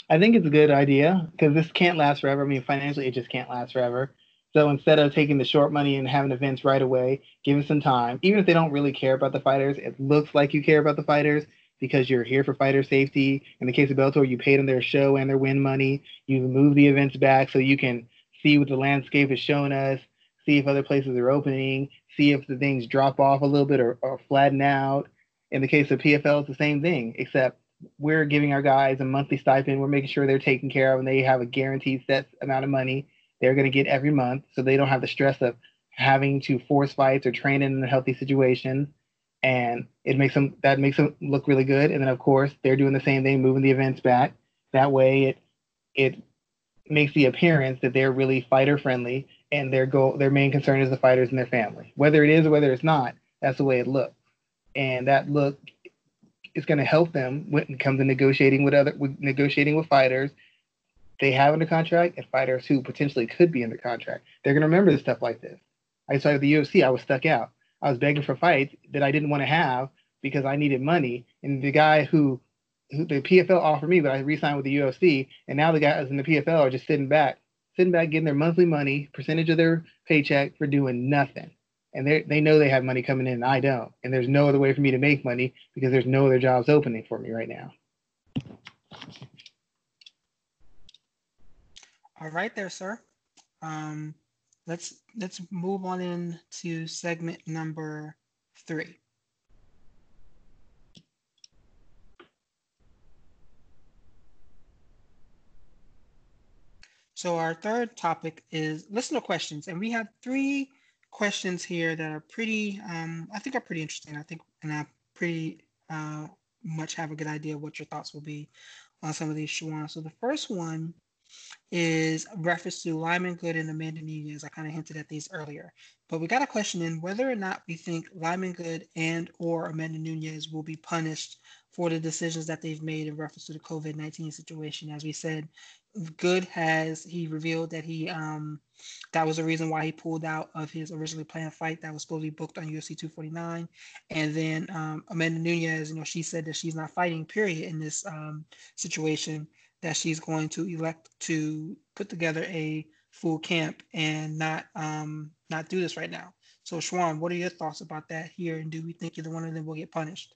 I think it's a good idea because this can't last forever. I mean, financially, it just can't last forever. So instead of taking the short money and having events right away, give it some time. Even if they don't really care about the fighters, it looks like you care about the fighters because you're here for fighter safety. In the case of Bellator, you paid them their show and their win money. You move the events back so you can see what the landscape is showing us, see if other places are opening, see if the things drop off a little bit or, or flatten out. In the case of PFL, it's the same thing, except we're giving our guys a monthly stipend. We're making sure they're taken care of and they have a guaranteed set amount of money they're going to get every month. So they don't have the stress of having to force fights or train in a healthy situation. And it makes them that makes them look really good. And then of course they're doing the same thing, moving the events back. That way it it makes the appearance that they're really fighter friendly and their goal their main concern is the fighters and their family. Whether it is or whether it's not, that's the way it looks. And that look is going to help them when it comes to negotiating with other with negotiating with fighters. They have under contract and fighters who potentially could be under contract. They're going to remember the stuff like this. I saw the UFC. I was stuck out. I was begging for fights that I didn't want to have because I needed money. And the guy who, who the PFL offered me, but I re-signed with the UFC, and now the guys in the PFL are just sitting back, sitting back, getting their monthly money, percentage of their paycheck for doing nothing and they they know they have money coming in and I don't. And there's no other way for me to make money because there's no other jobs opening for me right now. All right there, sir. Um, let's let's move on in to segment number three. So our third topic is listener questions, and we have three questions here that are pretty, um, I think are pretty interesting. I think, and I pretty uh, much have a good idea what your thoughts will be on some of these, Shawan. So the first one is reference to Lyman Good and Amanda Nunes. I kind of hinted at these earlier, but we got a question in whether or not we think Lyman Good and or Amanda Nunes will be punished for the decisions that they've made in reference to the COVID-19 situation. As we said, Good has he revealed that he um that was the reason why he pulled out of his originally planned fight that was supposed to be booked on UFC 249. And then um, Amanda Nunes, you know, she said that she's not fighting, period, in this um, situation. That she's going to elect to put together a full camp and not um not do this right now. So Schwan, what are your thoughts about that here? And do we think either one of them will get punished?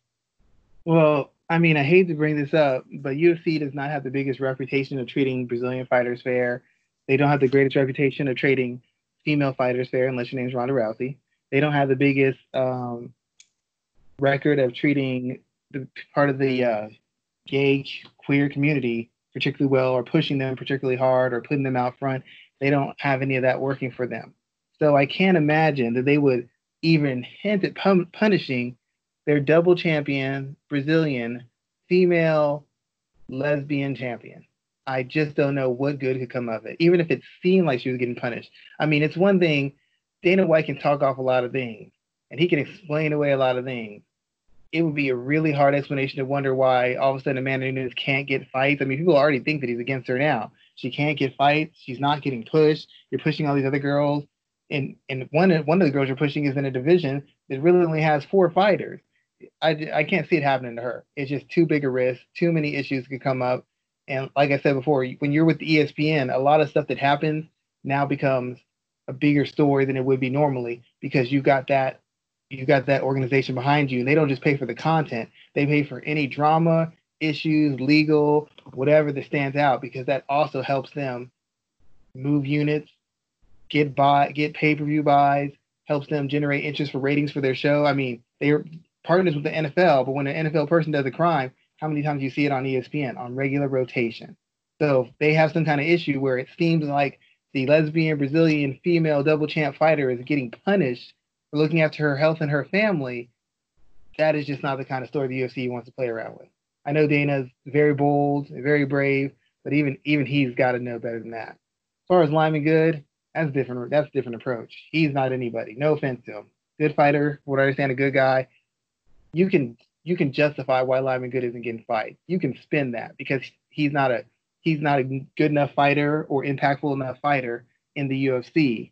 Well, I mean, I hate to bring this up, but UFC does not have the biggest reputation of treating Brazilian fighters fair. They don't have the greatest reputation of treating female fighters fair, unless your name's Ronda Rousey. They don't have the biggest um, record of treating the part of the uh, gay queer community particularly well, or pushing them particularly hard, or putting them out front. They don't have any of that working for them. So I can't imagine that they would even hint at pun- punishing their double champion, Brazilian, female, lesbian champion. I just don't know what good could come of it, even if it seemed like she was getting punished. I mean, it's one thing, Dana White can talk off a lot of things and he can explain away a lot of things. It would be a really hard explanation to wonder why all of a sudden Amanda Nunes can't get fights. I mean, people already think that he's against her now. She can't get fights. She's not getting pushed. You're pushing all these other girls. And, and one, one of the girls you're pushing is in a division that really only has four fighters. I, I can't see it happening to her. It's just too big a risk. Too many issues could come up. And like I said before, when you're with ESPN, a lot of stuff that happens now becomes a bigger story than it would be normally because you got that you got that organization behind you and they don't just pay for the content they pay for any drama issues legal whatever that stands out because that also helps them move units get buy get pay-per-view buys helps them generate interest for ratings for their show i mean they're partners with the NFL, but when an NFL person does a crime, how many times do you see it on ESPN on regular rotation? So they have some kind of issue where it seems like the lesbian Brazilian female double champ fighter is getting punished for looking after her health and her family, that is just not the kind of story the UFC wants to play around with. I know Dana's very bold very brave, but even even he's got to know better than that. As far as Lyman Good, that's different. That's different approach. He's not anybody. No offense to him. Good fighter, what I understand, a good guy you can you can justify why Lyman Good isn't getting fight. You can spin that because he's not a he's not a good enough fighter or impactful enough fighter in the UFC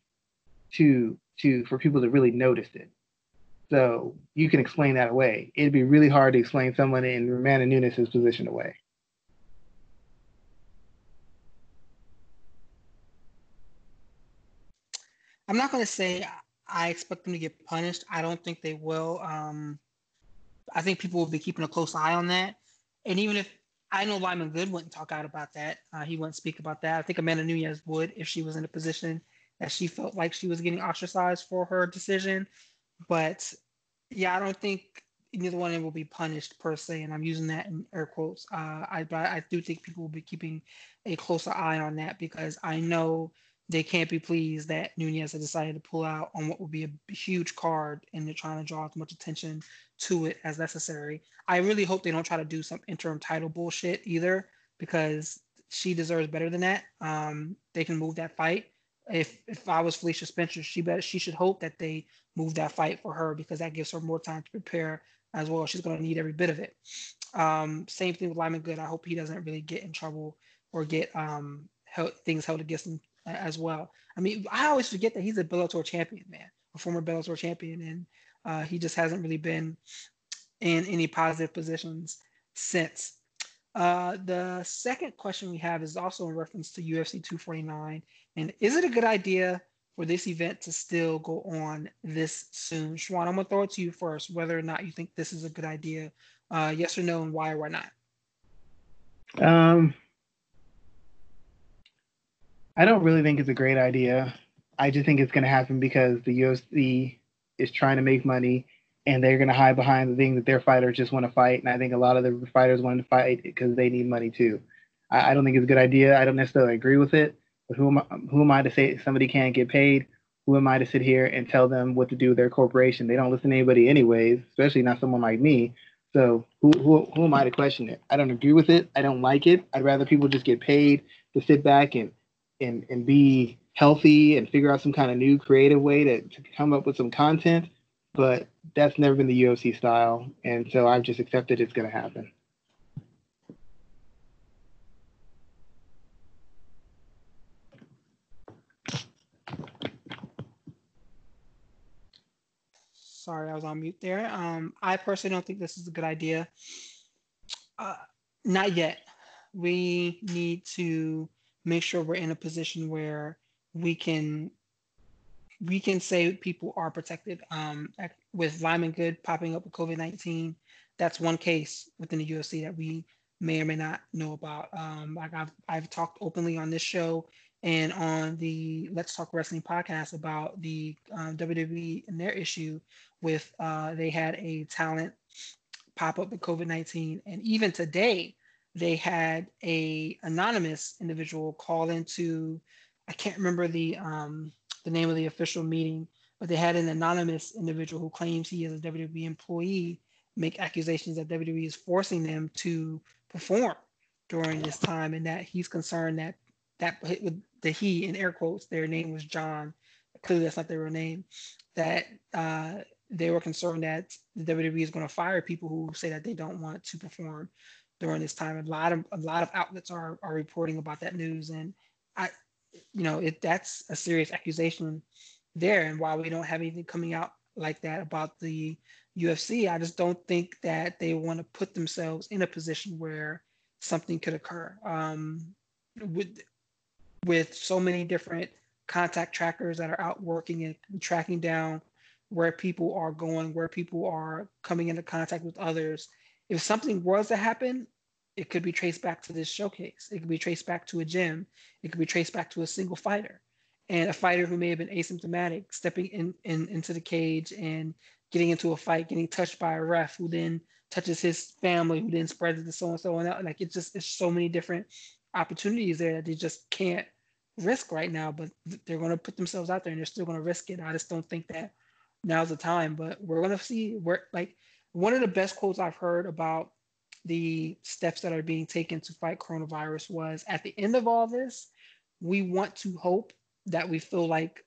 to to for people to really notice it. So you can explain that away. It'd be really hard to explain someone in Amanda Nunes' position away. I'm not going to say I expect them to get punished. I don't think they will. Um, I think people will be keeping a close eye on that. And even if I know Lyman Good wouldn't talk out about that, uh, he wouldn't speak about that. I think Amanda Nunes would if she was in a position that she felt like she was getting ostracized for her decision. But yeah, I don't think neither one of them will be punished per se, and I'm using that in air quotes. Uh, I but I do think people will be keeping a closer eye on that because I know they can't be pleased that Nunes has decided to pull out on what would be a huge card, and they're trying to draw as much attention to it as necessary. I really hope they don't try to do some interim title bullshit either, because she deserves better than that. Um, they can move that fight. If if I was Felicia Spencer, she better she should hope that they move that fight for her because that gives her more time to prepare as well. She's going to need every bit of it. Um, same thing with Lyman Good. I hope he doesn't really get in trouble or get um, held, things held against him as well. I mean, I always forget that he's a Bellator champion, man, a former Bellator champion, and uh, he just hasn't really been in any positive positions since. Uh, the second question we have is also in reference to UFC 249. And is it a good idea for this event to still go on this soon? Schwan, I'm going to throw it to you first, whether or not you think this is a good idea. Uh, yes or no, and why or why not? Um, I don't really think it's a great idea. I just think it's going to happen because the UFC is trying to make money and they're going to hide behind the thing that their fighters just want to fight. And I think a lot of the fighters want to fight because they need money too. I, don't think it's a good idea. I don't necessarily agree with it. Who am I, who am I to say somebody can't get paid? Who am I to sit here and tell them what to do with their corporation? They don't listen to anybody anyways, especially not someone like me. So who, who, who am I to question it? I don't agree with it. I don't like it. I'd rather people just get paid to sit back and and and be healthy and figure out some kind of new creative way to, to come up with some content. But that's never been the UFC style, and so I've just accepted it's going to happen. Sorry, I was on mute there. Um, I personally don't think this is a good idea. Uh, not yet. We need to make sure we're in a position where we can we can say people are protected. Um, with Lyman Good popping up with COVID nineteen, that's one case within the UFC that we may or may not know about. Um, like I've I've talked openly on this show and on the Let's Talk Wrestling podcast about the um, WWE and their issue with uh, they had a talent pop up with COVID nineteen, and even today they had a anonymous individual call into I can't remember the um, the name of the official meeting, but they had an anonymous individual who claims he is a WWE employee make accusations that WWE is forcing them to perform during this time, and that he's concerned that that the he in air quotes their name was John. Clearly, that's not their real name. That uh, they were concerned that the WWE is going to fire people who say that they don't want to perform during this time. A lot of a lot of outlets are are reporting about that news, and I, you know, it that's a serious accusation there. And while we don't have anything coming out like that about the UFC, I just don't think that they want to put themselves in a position where something could occur. Um, with with so many different contact trackers that are out working and tracking down where people are going, where people are coming into contact with others, if something was to happen, it could be traced back to this showcase. It could be traced back to a gym. It could be traced back to a single fighter. And a fighter who may have been asymptomatic stepping in, in into the cage and getting into a fight, getting touched by a ref who then touches his family, who then spreads it to so and so and. Like it's just it's so many different opportunities there that they just can't risk right now. But they're going to put themselves out there and they're still going to risk it. I just don't think that now's the time. But we're going to see where like one of the best quotes I've heard about the steps that are being taken to fight coronavirus was at the end of all this, we want to hope that we feel like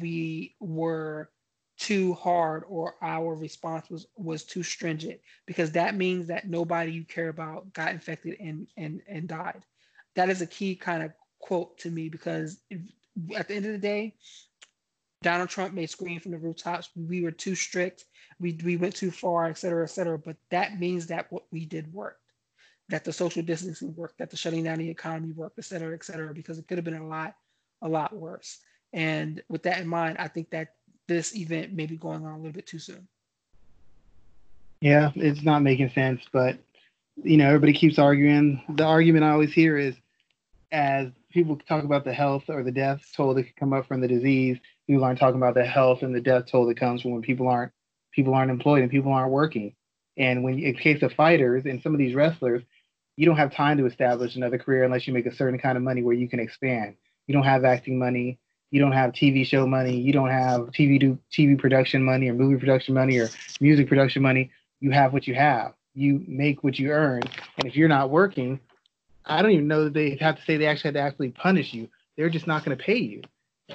we were too hard or our response was was too stringent because that means that nobody you care about got infected and and and died that is a key kind of quote to me because at the end of the day, Donald Trump may scream from the rooftops, we were too strict, we, we went too far, et cetera, et cetera. But that means that what we did worked, that the social distancing worked, that the shutting down the economy worked, et cetera, et cetera, because it could have been a lot, a lot worse. And with that in mind, I think that this event may be going on a little bit too soon. Yeah, it's not making sense, but you know, everybody keeps arguing. The argument I always hear is as people talk about the health or the death toll that could come up from the disease, people aren't talking about the health and the death toll that comes from when people aren't people aren't employed and people aren't working. And when in case of fighters and some of these wrestlers, you don't have time to establish another career unless you make a certain kind of money where you can expand. You don't have acting money, you don't have TV show money, you don't have TV do TV production money or movie production money or music production money. You have what you have. You make what you earn. And if you're not working, I don't even know that they have to say they actually had to actually punish you. They're just not going to pay you.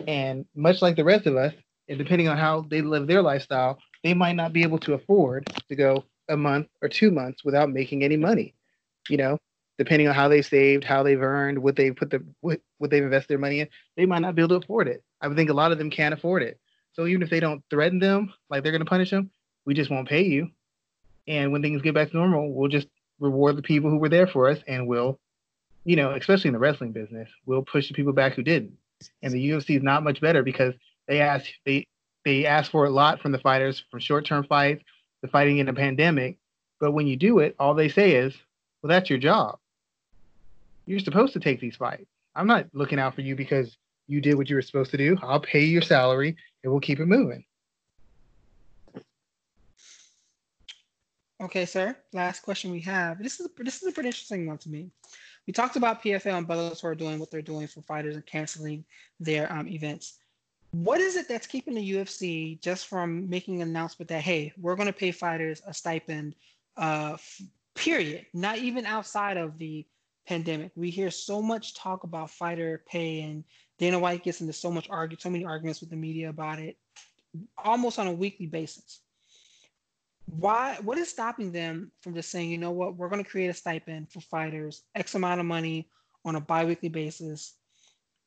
And much like the rest of us, and depending on how they live their lifestyle, they might not be able to afford to go a month or two months without making any money. You know, depending on how they saved, how they've earned, what they put the what, what they've invested their money in, they might not be able to afford it. I would think a lot of them can't afford it. So even if they don't threaten them, like they're going to punish them, we just won't pay you. And when things get back to normal, we'll just reward the people who were there for us, and we'll, you know, especially in the wrestling business, we'll push the people back who didn't. And the UFC is not much better because they ask they they ask for a lot from the fighters, from short-term fights to fighting in a pandemic. But when you do it, all they say is, "Well, that's your job. You're supposed to take these fights. I'm not looking out for you because you did what you were supposed to do. I'll pay your salary, and we'll keep it moving." Okay, sir. Last question we have. This is this is a pretty interesting one to me. We talked about PFL and Bellator doing what they're doing for fighters and canceling their um, events what is it that's keeping the UFC just from making an announcement that hey, we're going to pay fighters a stipend, uh, f- period, not even outside of the pandemic. We hear so much talk about fighter pay, and Dana White gets into so much argue, so many arguments with the media about it, almost on a weekly basis. Why? What is stopping them from just saying, you know what, we're going to create a stipend for fighters, X amount of money on a biweekly basis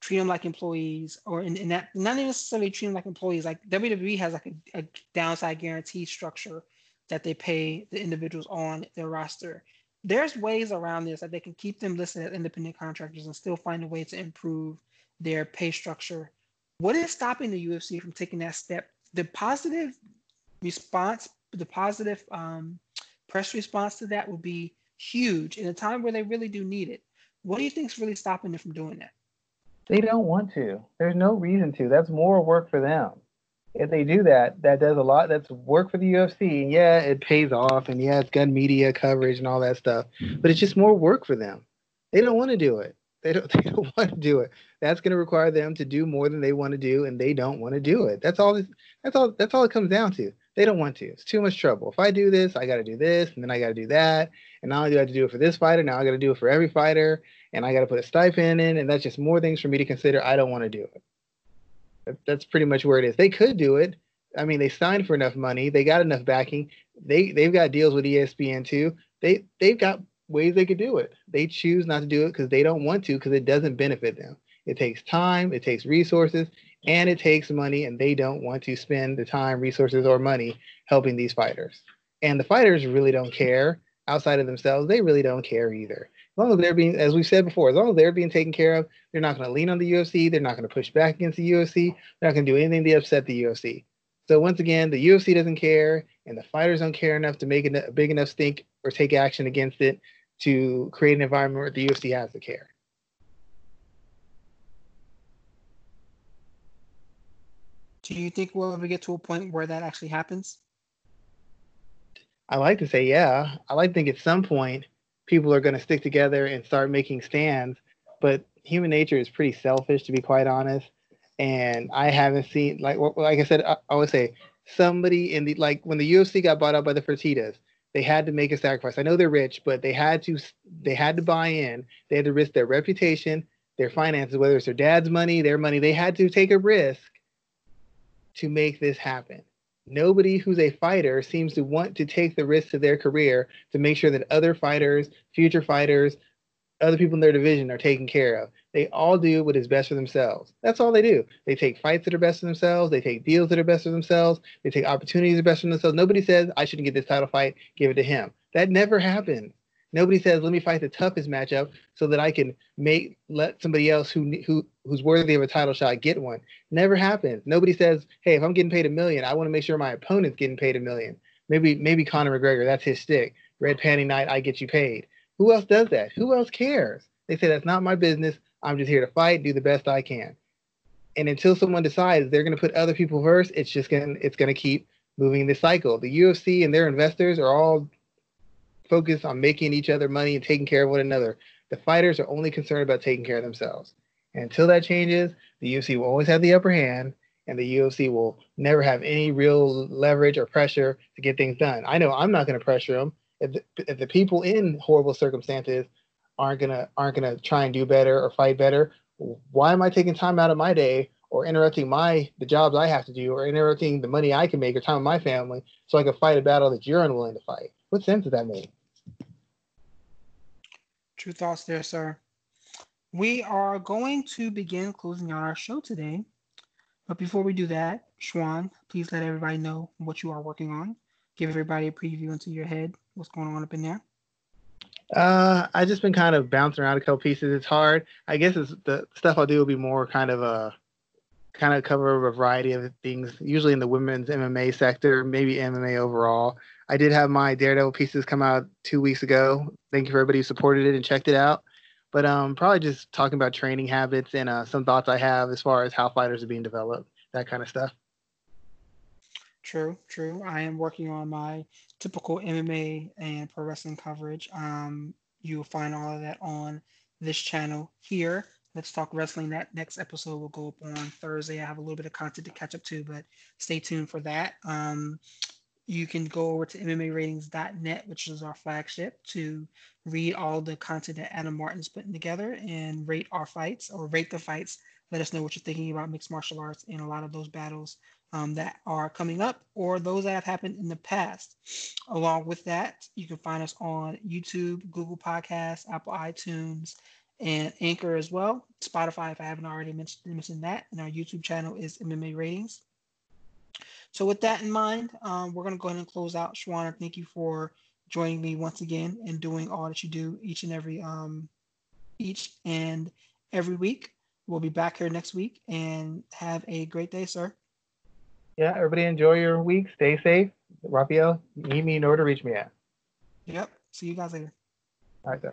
treat them like employees, or in, in that not necessarily treat them like employees. Like WWE has like a, a downside guarantee structure that they pay the individuals on their roster. There's ways around this that they can keep them listed as independent contractors and still find a way to improve their pay structure. What is stopping the UFC from taking that step? The positive response, the positive um, press response to that would be huge in a time where they really do need it. What do you think is really stopping them from doing that? They don't want to. There's no reason to. That's more work for them. If they do that, that does a lot. That's work for the UFC. And yeah, it pays off. And yeah, it's got media coverage and all that stuff. But it's just more work for them. They don't want to do it. They don't. *laughs* They don't want to do it. That's going to require them to do more than they want to do, and they don't want to do it. That's all. That's all. That's all it comes down to. They don't want to. It's too much trouble. If I do this, I got to do this, and then I got to do that, and now I have to do it for this fighter, now I got to do it for every fighter, and I got to put a stipend in, and that's just more things for me to consider. I don't want to do it. That's pretty much where it is. They could do it. I mean, they signed for enough money. They got enough backing. They they've got deals with ESPN too. They they've got ways they could do it. They choose not to do it because they don't want to because it doesn't benefit them. It takes time, it takes resources, and it takes money, and they don't want to spend the time, resources, or money helping these fighters. And the fighters really don't care outside of themselves. They really don't care either As long as they're being, as we've said before, as long as they're being taken care of, they're not going to lean on the UFC. They're not going to push back against the UFC. They're not going to do anything to upset the UFC. So once again, the UFC doesn't care, and the fighters don't care enough to make a big enough stink or take action against it to create an environment where the UFC has to care. Do you think we'll ever get to a point where that actually happens? I like to say yeah. I like to think at some point people are going to stick together and start making stands. But human nature is pretty selfish, to be quite honest. And I haven't seen like like I said, I, always say somebody in the like when the UFC got bought out by the Fertitas, they had to make a sacrifice. I know they're rich, but they had to they had to buy in. They had to risk their reputation, their finances, whether it's their dad's money, their money. They had to take a risk to make this happen nobody who's a fighter seems to want to take the risk of their career to make sure that other fighters, future fighters, other people in their division are taken care of. They all do what is best for themselves. That's all they do. They take fights that are best for themselves. They take deals that are best for themselves. They take opportunities that are best for themselves. Nobody says I shouldn't get this title fight. Give it to him. That never happened. Nobody says let me fight the toughest matchup so that I can make let somebody else who who who's worthy of a title shot get one. Never happens. Nobody says hey if I'm getting paid a million I want to make sure my opponent's getting paid a million. Maybe maybe Conor McGregor that's his stick. Red panty night I get you paid. Who else does that? Who else cares? They say that's not my business. I'm just here to fight, do the best I can. And until someone decides they're going to put other people first, it's just going to it's going to keep moving this cycle. The UFC and their investors are all focused on making each other money and taking care of one another. The fighters are only concerned about taking care of themselves. And until that changes, the UFC will always have the upper hand, and the UFC will never have any real leverage or pressure to get things done. I know I'm not going to pressure them. If the, if the people in horrible circumstances aren't gonna aren't gonna try and do better or fight better, why am I taking time out of my day or interrupting my the jobs I have to do or interrupting the money I can make or time with my family so I can fight a battle that you're unwilling to fight? What sense does that make? Thoughts there, sir. We are going to begin closing out our show today. But before we do that, Schwan, please let everybody know what you are working on. Give everybody a preview into your head. What's going on up in there? Uh, I just been kind of bouncing around a couple pieces. It's hard. I guess it's the stuff I'll do will be more kind of a kind of cover a variety of things, usually in the women's MMA sector, maybe MMA overall. I did have my Daredevil pieces come out two weeks ago. Thank you for everybody who supported it and checked it out. But um, probably just talking about training habits and uh, some thoughts I have as far as how fighters are being developed, that kind of stuff. True, true. I am working on my typical MMA and pro wrestling coverage. Um, you'll find all of that on this channel here. Let's talk wrestling. That next episode will go up on Thursday. I have a little bit of content to catch up to, but stay tuned for that. Um, you can go over to MMAratings.net, which is our flagship, to read all the content that Adam Martin's putting together and rate our fights or rate the fights. Let us know what you're thinking about mixed martial arts and a lot of those battles um, that are coming up or those that have happened in the past. Along with that, you can find us on YouTube, Google Podcasts, Apple iTunes, and Anchor as well. Spotify, if I haven't already mentioned, mentioned that. And our YouTube channel is MMA Ratings. So with that in mind, um, we're going to go ahead and close out. Shawana, thank you for joining me once again and doing all that you do each and every um, each and every week. We'll be back here next week and have a great day, sir. Yeah, everybody enjoy your week. Stay safe. Raphael, meet me in order to reach me at. Yep. See you guys later. All right, sir.